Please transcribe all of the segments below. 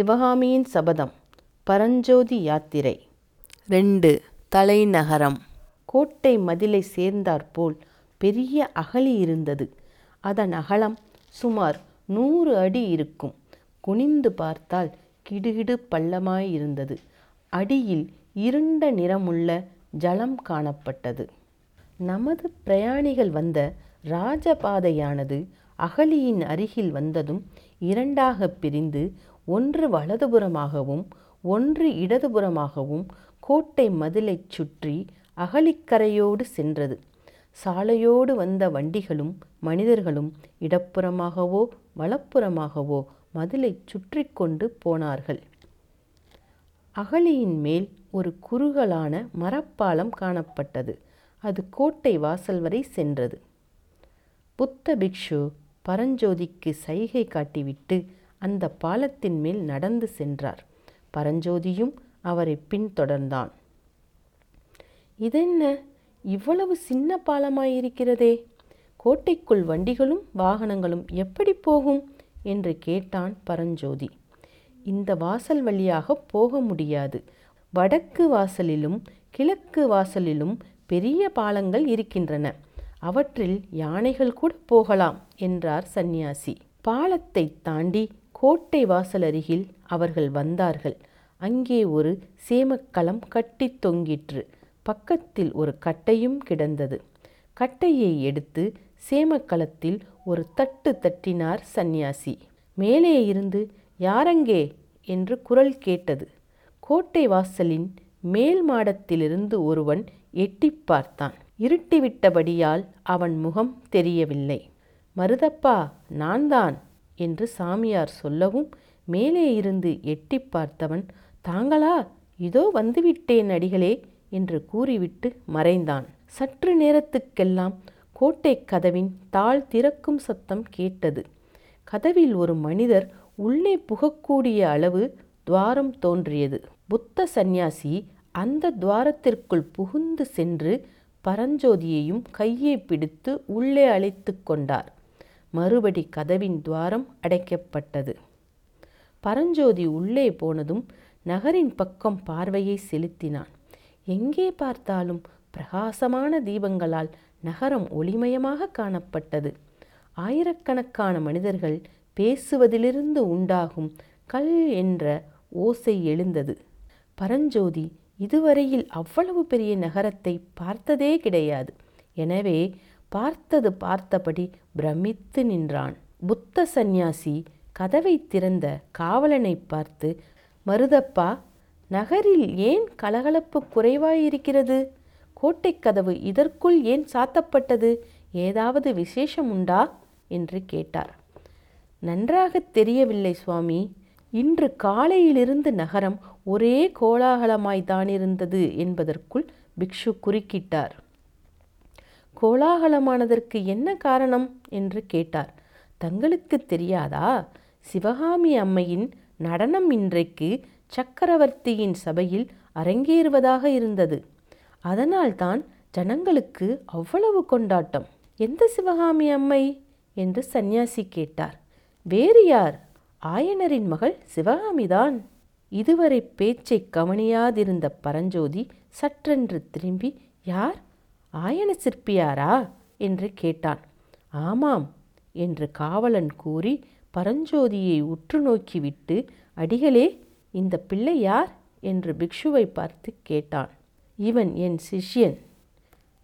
சிவகாமியின் சபதம் பரஞ்சோதி யாத்திரை. ரெண்டு தலைநகரம். கோட்டை மதிலை சேர்ந்தாற்போல் பெரிய அகழி இருந்தது. அதன் அகலம் சுமார் நூறு அடி இருக்கும். குனிந்து பார்த்தால் கிடுகிடு பள்ளமாயிருந்தது. அடியில் இருண்ட நிறமுள்ள ஜலம் காணப்பட்டது. நமது பிரயாணிகள் வந்த ராஜபாதையானது அகழியின் அருகில் வந்ததும் இரண்டாக பிரிந்து ஒன்று வலதுபுறமாகவும் ஒன்று இடதுபுறமாகவும் கோட்டை மதிலைச் சுற்றி அகலிக்கரையோடு சென்றது. சாலையோடு வந்த வண்டிகளும் மனிதர்களும் இடப்புறமாகவோ வலப்புறமாகவோ மதிலைச் சுற்றி கொண்டு போனார்கள். அகழியின் மேல் ஒரு குறுகலான மரப்பாலம் காணப்பட்டது. அது கோட்டை வாசல் வரை சென்றது. புத்த பிக்ஷு பரஞ்சோதிக்கு சைகை காட்டிவிட்டு அந்த பாலத்தின் மேல் நடந்து சென்றார். பரஞ்சோதியும் அவரை பின்தொடர்ந்தான். இதென்ன? இவ்வளவு சின்ன பாலமாயிருக்கிறதே. கோட்டைக்குள் வண்டிகளும் வாகனங்களும் எப்படி போகும்? என்று கேட்டான் பரஞ்சோதி. இந்த வாசல் வழியாக போக முடியாது. வடக்கு வாசலிலும் கிழக்கு வாசலிலும் பெரிய பாலங்கள் இருக்கின்றன. அவற்றில் யானைகள் கூட போகலாம் என்றார் சந்நியாசி. பாலத்தை தாண்டி கோட்டை வாசல் அருகில் அவர்கள் வந்தார்கள். அங்கே ஒரு சேமக்களம் கட்டி தொங்கிற்று. பக்கத்தில் ஒரு கட்டையும் கிடந்தது. கட்டையை எடுத்து சேமக்களத்தில் ஒரு தட்டு தட்டினார் சந்நியாசி. மேலே இருந்து யாரங்கே? என்று குரல் கேட்டது. கோட்டை வாசலின் மேல் மாடத்திலிருந்து ஒருவன் எட்டிப் பார்த்தான். இருட்டிவிட்டபடியால் அவன் முகம் தெரியவில்லை. மருதப்பா நான்தான். என்று சாமியார் சொல்லவும் மேலே இருந்து எட்டிப் பார்த்தவன் தாங்களா இதோ வந்துவிட்டேன் அடிகளே என்று கூறிவிட்டு மறைந்தான். சற்று நேரத்துக்கெல்லாம் கோட்டை கதவின் தாழ் திறக்கும் சத்தம் கேட்டது. கதவில் ஒரு மனிதர் உள்ளே புகக்கூடிய அளவு துவாரம் தோன்றியது. புத்த சந்நியாசி அந்த துவாரத்திற்குள் புகுந்து சென்று பரஞ்சோதியையும் கையை பிடித்து உள்ளே அழைத்து கொண்டார். மறுபடி கதவின் துவாரம் அடைக்கப்பட்டது. பரஞ்சோதி உள்ளே போனதும் நகரின் பக்கம் பார்வையை செலுத்தினான். எங்கே பார்த்தாலும் பிரகாசமான தீபங்களால் நகரம் ஒளிமயமாக காணப்பட்டது. ஆயிரக்கணக்கான மனிதர்கள் பேசுவதிலிருந்து உண்டாகும் கல் என்ற ஓசை எழுந்தது. பரஞ்சோதி இதுவரையில் அவ்வளவு பெரிய நகரத்தை பார்த்ததே கிடையாது. எனவே பார்த்தது பார்த்தபடி பிரமித்து நின்றான். புத்த சந்நியாசி கதவை திறந்த காவலனை பார்த்து மருதப்பா நகரில் ஏன் கலகலப்பு குறைவாயிருக்கிறது? கோட்டைக் கதவு இதற்குள் ஏன் சாத்தப்பட்டது? ஏதாவது விசேஷம் உண்டா? என்று கேட்டார். நன்றாக தெரியவில்லை சுவாமி. இன்று காலையிலிருந்து நகரம் ஒரே கோலாகலமாய்தானிருந்தது என்பதற்குள் பிக்ஷு குறுக்கிட்டார். கோலாகலமானதற்கு என்ன காரணம்? என்று கேட்டார். தங்களுக்கு தெரியாதா? சிவகாமி அம்மையின் நடனம் இன்றைக்கு சக்கரவர்த்தியின் சபையில் அரங்கேறுவதாக இருந்தது. அதனால்தான் ஜனங்களுக்கு அவ்வளவு கொண்டாட்டம். எந்த சிவகாமி அம்மை? என்று சந்நியாசி கேட்டார். வேறு யார்? ஆயனரின் மகள் சிவகாமிதான். இதுவரை பேச்சை கவனியாதிருந்த பரஞ்சோதி சற்றென்று திரும்பி யார்? ஆயன சிற்பியாரா? என்று கேட்டான். ஆமாம் என்று காவலன் கூறி பரஞ்சோதியை உற்று நோக்கிவிட்டு அடிகளே இந்த பிள்ளை யார்? என்று பிக்ஷுவை பார்த்து கேட்டான். இவன் என் சிஷ்யன்.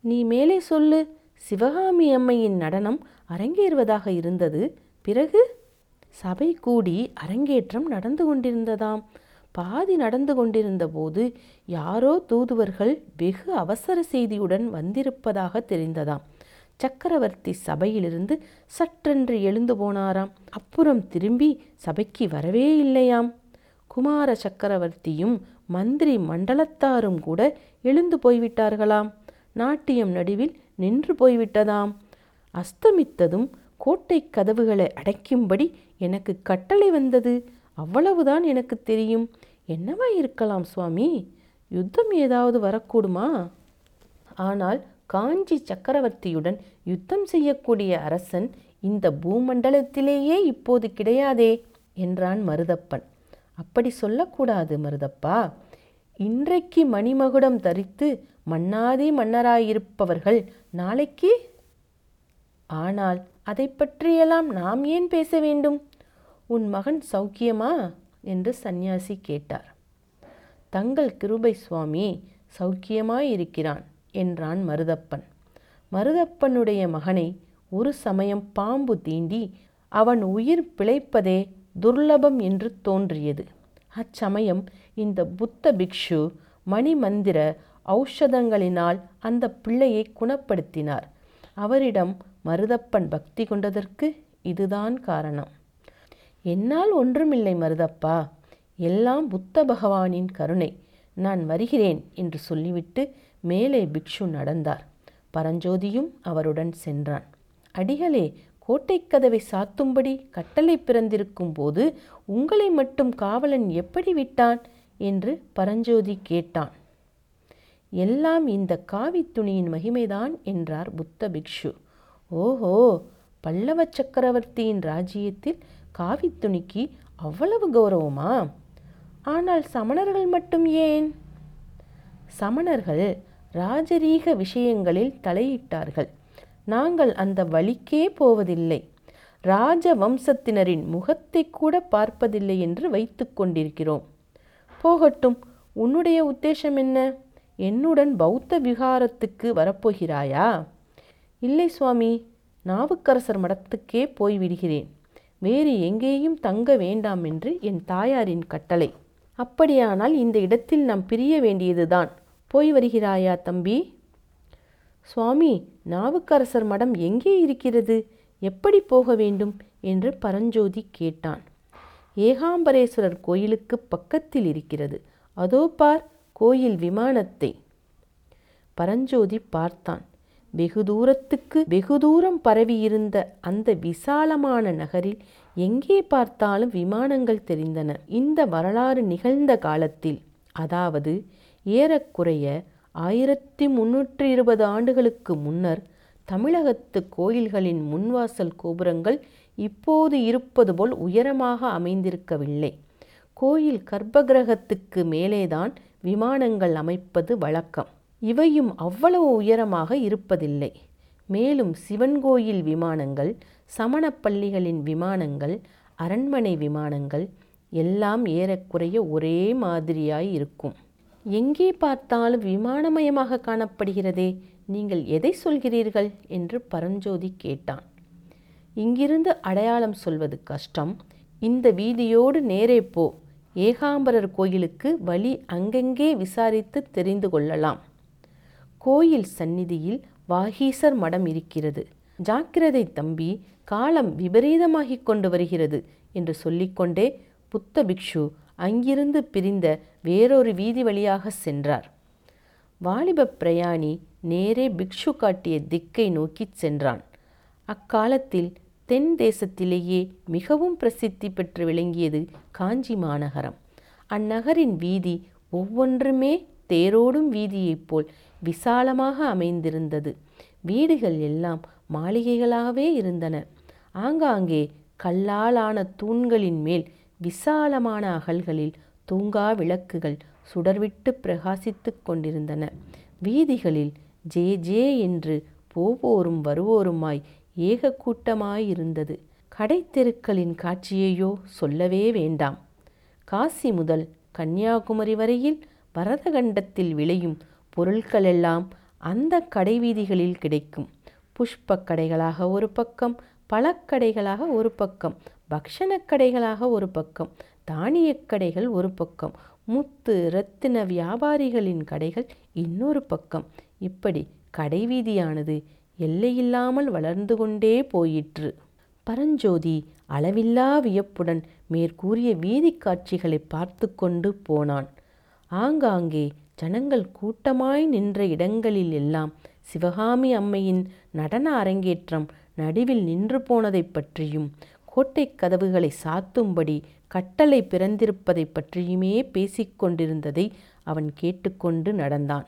நீ மேலே சொல்லு சிவகாமி அம்மையின் நடனம் அரங்கேறுவதாக இருந்தது. பிறகு? சபை கூடி அரங்கேற்றம் நடந்து கொண்டிருந்ததாம். பாதி நடந்து கொண்டிருந்த போது யாரோ தூதுவர்கள் வெகு அவசர செய்தியுடன் வந்திருப்பதாக தெரிந்ததாம். சக்கரவர்த்தி சபையிலிருந்து சற்றென்று எழுந்து போனாராம். அப்புறம் திரும்பி சபைக்கு வரவே இல்லையாம். குமார சக்கரவர்த்தியும் மந்திரி மண்டலத்தாரும் கூட எழுந்து போய்விட்டார்களாம். நாட்டியம் நடுவில் நின்று போய்விட்டதாம். அஸ்தமித்ததும் கோட்டை கதவுகளை அடைக்கும்படி எனக்கு கட்டளை வந்தது. அவ்வளவுதான் எனக்கு தெரியும். என்னவா இருக்கலாம் சுவாமி? யுத்தம் ஏதாவது வரக்கூடுமா? ஆனால் காஞ்சி சக்கரவர்த்தியுடன் யுத்தம் செய்யக்கூடிய அரசன் இந்த பூமண்டலத்திலேயே இப்போது கிடையாதே என்றான் மருதப்பன். அப்படி சொல்லக்கூடாது மருதப்பா. இன்றைக்கு மணிமகுடம் தரித்து மன்னாதி மன்னராயிருப்பவர்கள் நாளைக்கு? ஆனால் அதை பற்றியெல்லாம் நாம் ஏன் பேச வேண்டும்? உன் மகன் சௌக்கியமா? என்று சந்நியாசி கேட்டார். தங்கள் கிருபை சுவாமி சௌக்கியமாயிருக்கிறான் என்றான் மருதப்பன். மருதப்பனுடைய மகனை ஒரு சமயம் பாம்பு தீண்டி அவன் உயிர் பிழைப்பதே துர்லபம் என்று தோன்றியது. அச்சமயம் இந்த புத்த பிக்ஷு மணிமந்திர ஔஷதங்களினால் அந்த பிள்ளையை குணப்படுத்தினார். அவரிடம் மருதப்பன் பக்தி கொண்டதற்கு இதுதான் காரணம். என்னால் ஒன்றுமில்லை மருதப்பா. எல்லாம் புத்த பகவானின் கருணை. நான் வருகிறேன் என்று சொல்லிவிட்டு மேலே பிக்ஷு நடந்தார். பரஞ்சோதியும் அவருடன் சென்றான். அடிகளே கோட்டை கதவை சாத்தும்படி கட்டளை பிறந்திருக்கும் போது உங்களை மட்டும் காவலன் எப்படி விட்டான்? என்று பரஞ்சோதி கேட்டான். எல்லாம் இந்த காவி துணியின் மகிமைதான் என்றார் புத்த பிக்ஷு. ஓஹோ பல்லவ சக்கரவர்த்தியின் ராஜ்யத்தில் காவித்துணிக்கு அவ்வளவு கௌரவமா? ஆனால் சமணர்கள் மட்டும் ஏன்? சமணர்கள் ராஜரீக விஷயங்களில் தலையிட்டார்கள். நாங்கள் அந்த வழிக்கே போவதில்லை. ராஜ வம்சத்தினரின் முகத்தை கூட பார்ப்பதில்லை என்று வைத்து கொண்டிருக்கிறோம். போகட்டும் உன்னுடைய உத்தேசம் என்ன? என்னுடன் பௌத்த விகாரத்துக்கு வரப்போகிறாயா? இல்லை சுவாமி நாவுக்கரசர் மடத்துக்கே போய்விடுகிறேன். வேறு எங்கேயும் தங்க வேண்டாம் என்று என் தாயாரின் கட்டளை. அப்படியானால் இந்த இடத்தில் நாம் பிரிய வேண்டியதுதான். போய் வருகிறாயா தம்பி? சுவாமி நாவுக்கரசர் மடம் எங்கே இருக்கிறது? எப்படி போக வேண்டும்? என்று பரஞ்சோதி கேட்டான். ஏகாம்பரேஸ்வரர் கோயிலுக்கு பக்கத்தில் இருக்கிறது. அதோ பார் கோயில் விமானத்தை. பரஞ்சோதி பார்த்தான். வெகு தூரத்துக்கு வெகு தூரம் பரவியிருந்த அந்த விசாலமான நகரில் எங்கே பார்த்தாலும் விமானங்கள் தெரிந்தன. இந்த வரலாறு நிகழ்ந்த காலத்தில் அதாவது ஏறக்குறைய ஆயிரத்தி முன்னூற்றி இருபது ஆண்டுகளுக்கு முன்னர் தமிழகத்து கோயில்களின் முன்வாசல் கோபுரங்கள் இப்போது இருப்பது போல் உயரமாக அமைந்திருக்கவில்லை. கோயில் கர்ப்பகிரகத்துக்கு மேலேதான் விமானங்கள் அமைப்பது வழக்கம். இவையும் அவ்வளவு உயரமாக இருப்பதில்லை. மேலும் சிவன் கோயில் விமானங்கள் சமணப்பள்ளிகளின் விமானங்கள் அரண்மனை விமானங்கள் எல்லாம் ஏறக்குறைய ஒரே மாதிரியாய் இருக்கும். எங்கே பார்த்தாலும் விமானமயமாக காணப்படுகிறதே நீங்கள் எதை சொல்கிறீர்கள்? என்று பரஞ்சோதி கேட்டான். இங்கிருந்து அடையாளம் சொல்வது கஷ்டம். இந்த வீதியோடு நேரே போ. ஏகாம்பரர் கோயிலுக்கு வழி அங்கங்கே விசாரித்து தெரிந்து கொள்ளலாம். கோயில் சந்நிதியில் வாகீசர் மடம் இருக்கிறது. ஜாக்கிரதை தம்பி காலம் விபரீதமாகிக் கொண்டு வருகிறது என்று சொல்லிக்கொண்டே புத்த பிக்ஷு அங்கிருந்து பிரிந்த வேறொரு வீதி வழியாக சென்றார். வாலிப பிரயாணி நேரே பிக்ஷு காட்டிய திக்கை நோக்கிச் சென்றான். அக்காலத்தில் தென் தேசத்திலேயே மிகவும் பிரசித்தி பெற்று விளங்கியது காஞ்சி மாநகரம். அந்நகரின் வீதி ஒவ்வொன்றுமே தேரோடும் வீதியைப் போல் விசாலமாக அமைந்திருந்தது. வீடுகள் எல்லாம் மாளிகைகளாகவே இருந்தன. ஆங்காங்கே கல்லாலான தூண்களின் மேல் விசாலமான அகல்களில் தூங்கா விளக்குகள் சுடர்விட்டு பிரகாசித்துக் கொண்டிருந்தன. வீதிகளில் ஜே ஜே என்று போவோரும் வருவோருமாய் ஏக கூட்டமாயிருந்தது கடைத்தெருக்களின் காட்சியையோ சொல்லவே வேண்டாம். காசி முதல் கன்னியாகுமரி வரையில் பரதகண்டத்தில் விளையும் பொருட்களெல்லாம் அந்த கடைவீதிகளில் கிடைக்கும். புஷ்பக் கடைகளாக ஒரு பக்கம் பழக்கடைகளாக ஒரு பக்கம் பக்ஷணக் கடைகளாக ஒரு பக்கம் தானியக் கடைகள் ஒரு பக்கம் முத்து ரத்தின வியாபாரிகளின் கடைகள் இன்னொரு பக்கம். இப்படி கடைவீதியானது எல்லையில்லாமல் வளர்ந்து கொண்டே போயிற்று. பரஞ்சோதி அளவில்லா வியப்புடன் மேற்கூறிய வீதி காட்சிகளை பார்த்து கொண்டு போனான். ஆங்காங்கே ஜனங்கள் கூட்டமாய் நின்ற இடங்களில் எல்லாம் சிவகாமி அம்மையின் நடன அரங்கேற்றம் நடுவில் நின்று போனதைப் பற்றியும் கோட்டைக் கதவுகளை சாத்தும்படி கட்டளை பிறந்திருப்பதைப் பற்றியுமே பேசிக்கொண்டிருந்ததை அவன் கேட்டுக்கொண்டு நடந்தான்.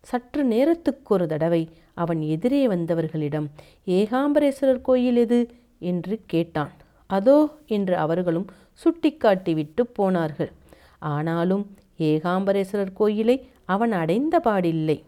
சற்று நேரத்துக்கொரு தடவை அவன் எதிரே வந்தவர்களிடம் ஏகாம்பரேஸ்வரர் கோயில் எது என்று கேட்டான். அதோ என்று அவர்களும் சுட்டிக்காட்டிவிட்டு போனார்கள். ஆனாலும் ஏகாம்பரேஸ்வரர் கோயிலை அவன் அடைந்த பாடில்லை.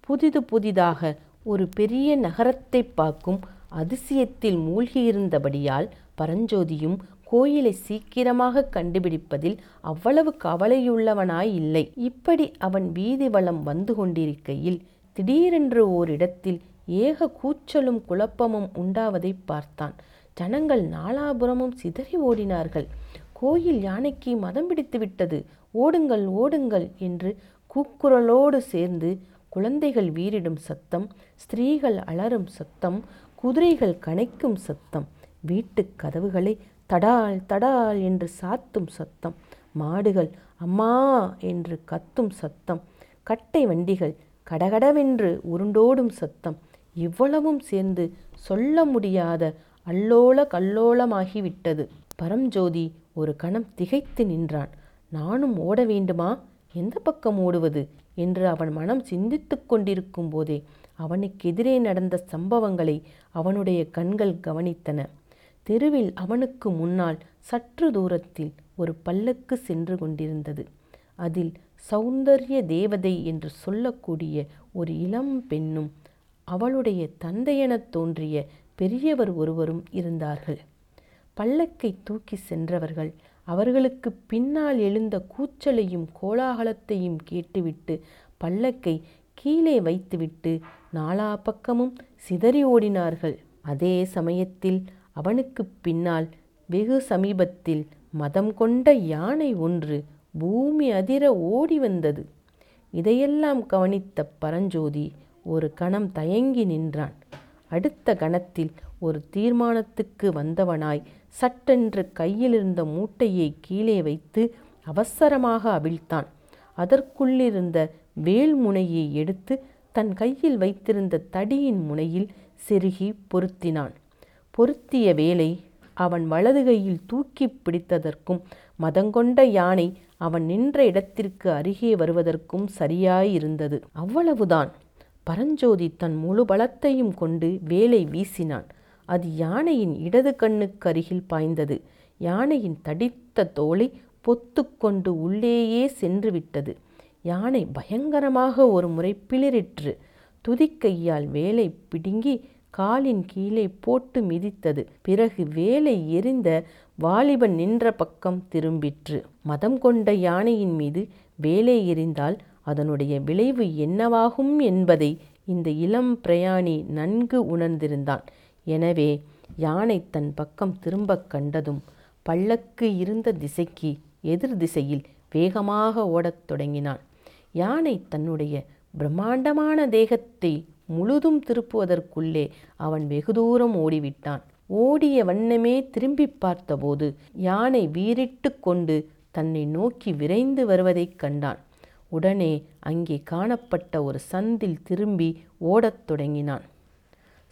புதிது புதிதாக ஒரு பெரிய நகரத்தை பார்க்கும் அதிசயத்தில் மூழ்கியிருந்தபடியால் பரஞ்சோதியும் கோயிலை சீக்கிரமாக கண்டுபிடிப்பதில் அவ்வளவு கவலையுள்ளவனாய் இல்லை. இப்படி அவன் வீதி வளம் வந்து கொண்டிருக்கையில் திடீரென்று ஓரிடத்தில் ஏக கூச்சலும் குழப்பமும் உண்டாவதை பார்த்தான். ஜனங்கள் நாலாபுரமும் சிதறி ஓடினார்கள். கோயில் யானைக்கு மதம் பிடித்து விட்டது ஓடுங்கள் ஓடுங்கள் என்று கூக்குரலோடு சேர்ந்து குழந்தைகள் வீரிடும் சத்தம் ஸ்திரீகள் அலறும் சத்தம் குதிரைகள் கனைக்கும் சத்தம் வீட்டுக் கதவுகளை தடால் தடால் என்று சாத்தும் சத்தம் மாடுகள் அம்மா என்று கத்தும் சத்தம் கட்டை வண்டிகள் கடகடவென்று உருண்டோடும் சத்தம் இவ்வளவும் சேர்ந்து சொல்ல முடியாத அல்லோல கல்லோலமாகிவிட்டது. பரம்ஜோதி ஒரு கணம் திகைத்து நின்றான். நானும் ஓட வேண்டுமா? எந்த பக்கம் ஓடுவது? என்று அவன் மனம் சிந்தித்துக் கொண்டிருக்கும் போதே அவனுக்கெதிரே நடந்த சம்பவங்களை அவனுடைய கண்கள் கவனித்தன. தெருவில் அவனுக்கு முன்னால் சற்று தூரத்தில் ஒரு பல்லக்கு சென்று கொண்டிருந்தது. அதில் சௌந்தர்ய தேவதை என்று சொல்லக்கூடிய ஒரு இளம் பெண்ணும் அவளுடைய தந்தையெனத் தோன்றிய பெரியவர் ஒருவரும் இருந்தார்கள். பல்லக்கை தூக்கி சென்றவர்கள் அவர்களுக்கு பின்னால் எழுந்த கூச்சலையும் கோலாகலத்தையும் கேட்டுவிட்டு பல்லக்கை கீழே வைத்துவிட்டு நாலா பக்கமும் சிதறி ஓடினார்கள். அதே சமயத்தில் அவனுக்கு பின்னால் வெகு சமீபத்தில் மதம் கொண்ட யானை ஒன்று பூமி அதிர ஓடி வந்தது. இதையெல்லாம் கவனித்த பரஞ்சோதி ஒரு கணம் தயங்கி நின்றான். அடுத்த கணத்தில் ஒரு தீர்மானத்துக்கு வந்தவனாய் சட்டென்று கையிலிருந்த மூட்டையை கீழே வைத்து அவசரமாக அவிழ்த்தான். அதற்குள்ளிருந்த வேல் முனையை எடுத்து தன் கையில் வைத்திருந்த தடியின் முனையில் செருகி பொருத்தினான். பொருத்திய வேலை அவன் வலது கையில் தூக்கி பிடித்ததற்கும் மதங்கொண்ட யானை அவன் நின்ற இடத்திற்கு அருகே வருவதற்கும் சரியாயிருந்தது. அவ்வளவுதான். பரஞ்சோதி தன் முழு பலத்தையும் கொண்டு வேலை வீசினான். அது யானையின் இடது கண்ணுக்கு அருகில் பாய்ந்தது. யானையின் தடித்த தோலை பொத்துக்கொண்டு உள்ளேயே சென்று விட்டது யானை பயங்கரமாக ஒரு முறை பிளிரிற்று துதிக்கையால் வேலை பிடுங்கி காலின் கீழே போட்டு மிதித்தது. பிறகு வேலை எரிந்த வாலிபன் நின்ற பக்கம் திரும்பிற்று. மதம் கொண்ட யானையின் மீது வேலை எறிந்தால் அதனுடைய விளைவு என்னவாகும் என்பதை இந்த இளம் பிரயாணி நன்கு உணர்ந்திருந்தான். எனவே யானை தன் பக்கம் திரும்பக் கண்டதும் பல்லக்கு இருந்த திசைக்கு எதிர் திசையில் வேகமாக ஓடத் தொடங்கினான் யானை தன்னுடைய பிரம்மாண்டமான தேகத்தை முழுதும் திருப்புவதற்குள்ளே அவன் வெகு தூரம் ஓடிவிட்டான். ஓடிய வண்ணமே திரும்பி பார்த்தபோது யானை வீறிட்டு கொண்டு தன்னை நோக்கி விரைந்து வருவதைக் கண்டான். உடனே அங்கே காணப்பட்ட ஒரு சந்தில் திரும்பி ஓடத் தொடங்கினான்.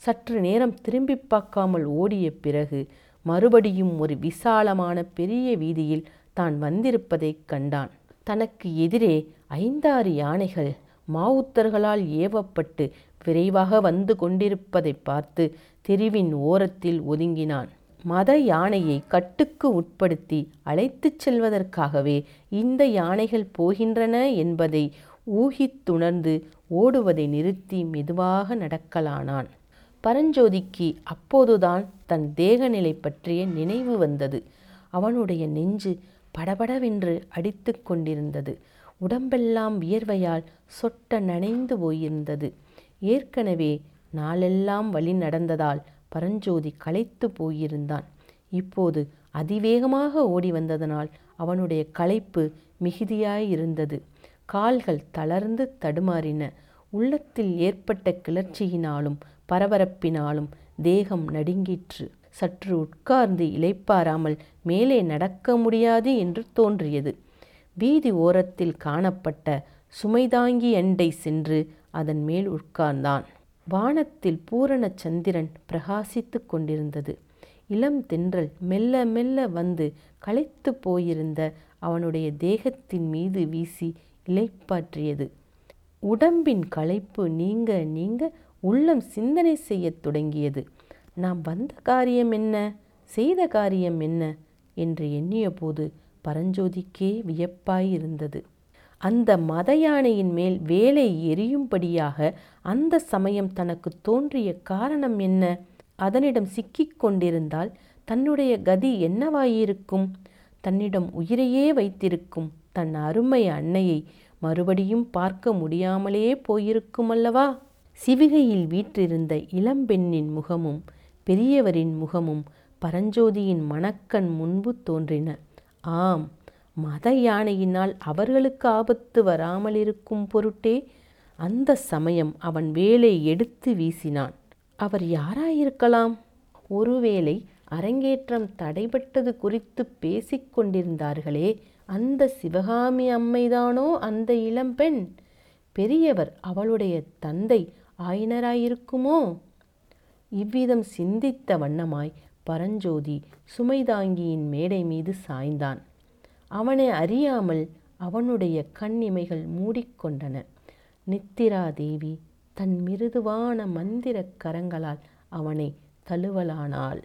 சற்று நேரம் திரும்பி பார்க்காமல் ஓடிய பிறகு மறுபடியும் ஒரு விசாலமான பெரிய வீதியில் தான் வந்திருப்பதைக் கண்டான். தனக்கு எதிரே ஐந்தாறு யானைகள் மாவுத்தர்களால் ஏவப்பட்டு விரைவாக வந்து கொண்டிருப்பதை பார்த்து தெருவின் ஓரத்தில் ஒதுங்கினான். மத யானையை கட்டுக்கு உட்படுத்தி அழைத்துச் செல்வதற்காகவே இந்த யானைகள் போகின்றன என்பதை ஊகித்துணர்ந்து ஓடுவதை நிறுத்தி மெதுவாக நடக்கலானான். பரஞ்சோதிக்கு அப்போதுதான் தன் தேகநிலை பற்றிய நினைவு வந்தது. அவனுடைய நெஞ்சு படபடவென்று அடித்து கொண்டிருந்தது. உடம்பெல்லாம் வியர்வையால் சொட்ட நனைந்து போயிருந்தது. ஏற்கனவே நாளெல்லாம் வழி நடந்ததால் பரஞ்சோதி களைத்து போயிருந்தான். இப்போது அதிவேகமாக ஓடி வந்ததனால் அவனுடைய களைப்பு மிகுதியாயிருந்தது. கால்கள் தளர்ந்து தடுமாறின. உள்ளத்தில் ஏற்பட்ட கிளர்ச்சியினாலும் பரபரப்பினாலும் தேகம் நடுங்கிற்று. சற்று உட்கார்ந்து இழைப்பாராமல் மேலே நடக்க முடியாது என்று தோன்றியது. வீதி ஓரத்தில் காணப்பட்ட சுமைதாங்கி அண்டை சென்று அதன் மேல் உட்கார்ந்தான். வானத்தில் பூரண சந்திரன் பிரகாசித்து கொண்டிருந்தது. இளம் தென்றல் மெல்ல மெல்ல வந்து களைத்து போயிருந்த அவனுடைய தேகத்தின் மீது வீசி இலைப்பாற்றியது உடம்பின் களைப்பு நீங்க நீங்க உள்ளம் சிந்தனை செய்யத் தொடங்கியது. நாம் வந்த காரியம் என்ன? செய்த காரியம் என்ன? என்று எண்ணியபோது பரஞ்சோதிக்கே வியப்பாயிருந்தது அந்த மத யானையின் மேல் வேலை எரியும்படியாக அந்த சமயம் தனக்கு தோன்றிய காரணம் என்ன? அதனிடம் சிக்கிக் கொண்டிருந்தால் தன்னுடைய கதி என்னவாயிருக்கும்? தன்னிடம் உயிரையே வைத்திருக்கும் தன் அருமை அன்னையை மறுபடியும் பார்க்க முடியாமலே போயிருக்குமல்லவா? சிவிகையில் வீற்றிருந்த இளம்பெண்ணின் முகமும் பெரியவரின் முகமும் பரஞ்சோதியின் மணக்கண் முன்பு தோன்றின. ஆம் மத யானையினால் அவர்களுக்கு ஆபத்து வராமலிருக்கும் பொருட்டே அந்த சமயம் அவன் வேலை எடுத்து வீசினான். அவர் யாராயிருக்கலாம்? ஒருவேளை அரங்கேற்றம் தடைபட்டது குறித்து பேசிக்கொண்டிருந்தார்களே அந்த சிவகாமி அம்மைதானோ அந்த இளம்பெண்? பெரியவர் அவளுடைய தந்தை ஆயினராயிருக்குமோ? இவ்விதம் சிந்தித்த வண்ணமாய் பரஞ்சோதி சுமைதாங்கியின் மேடை மீது சாய்ந்தான். அவனை அறியாமல் அவனுடைய கண்ணிமைகள் மூடிக்கொண்டன. நித்திரா தேவி தன் மிருதுவான மந்திரக் கரங்களால் அவனை தழுவலானாள்.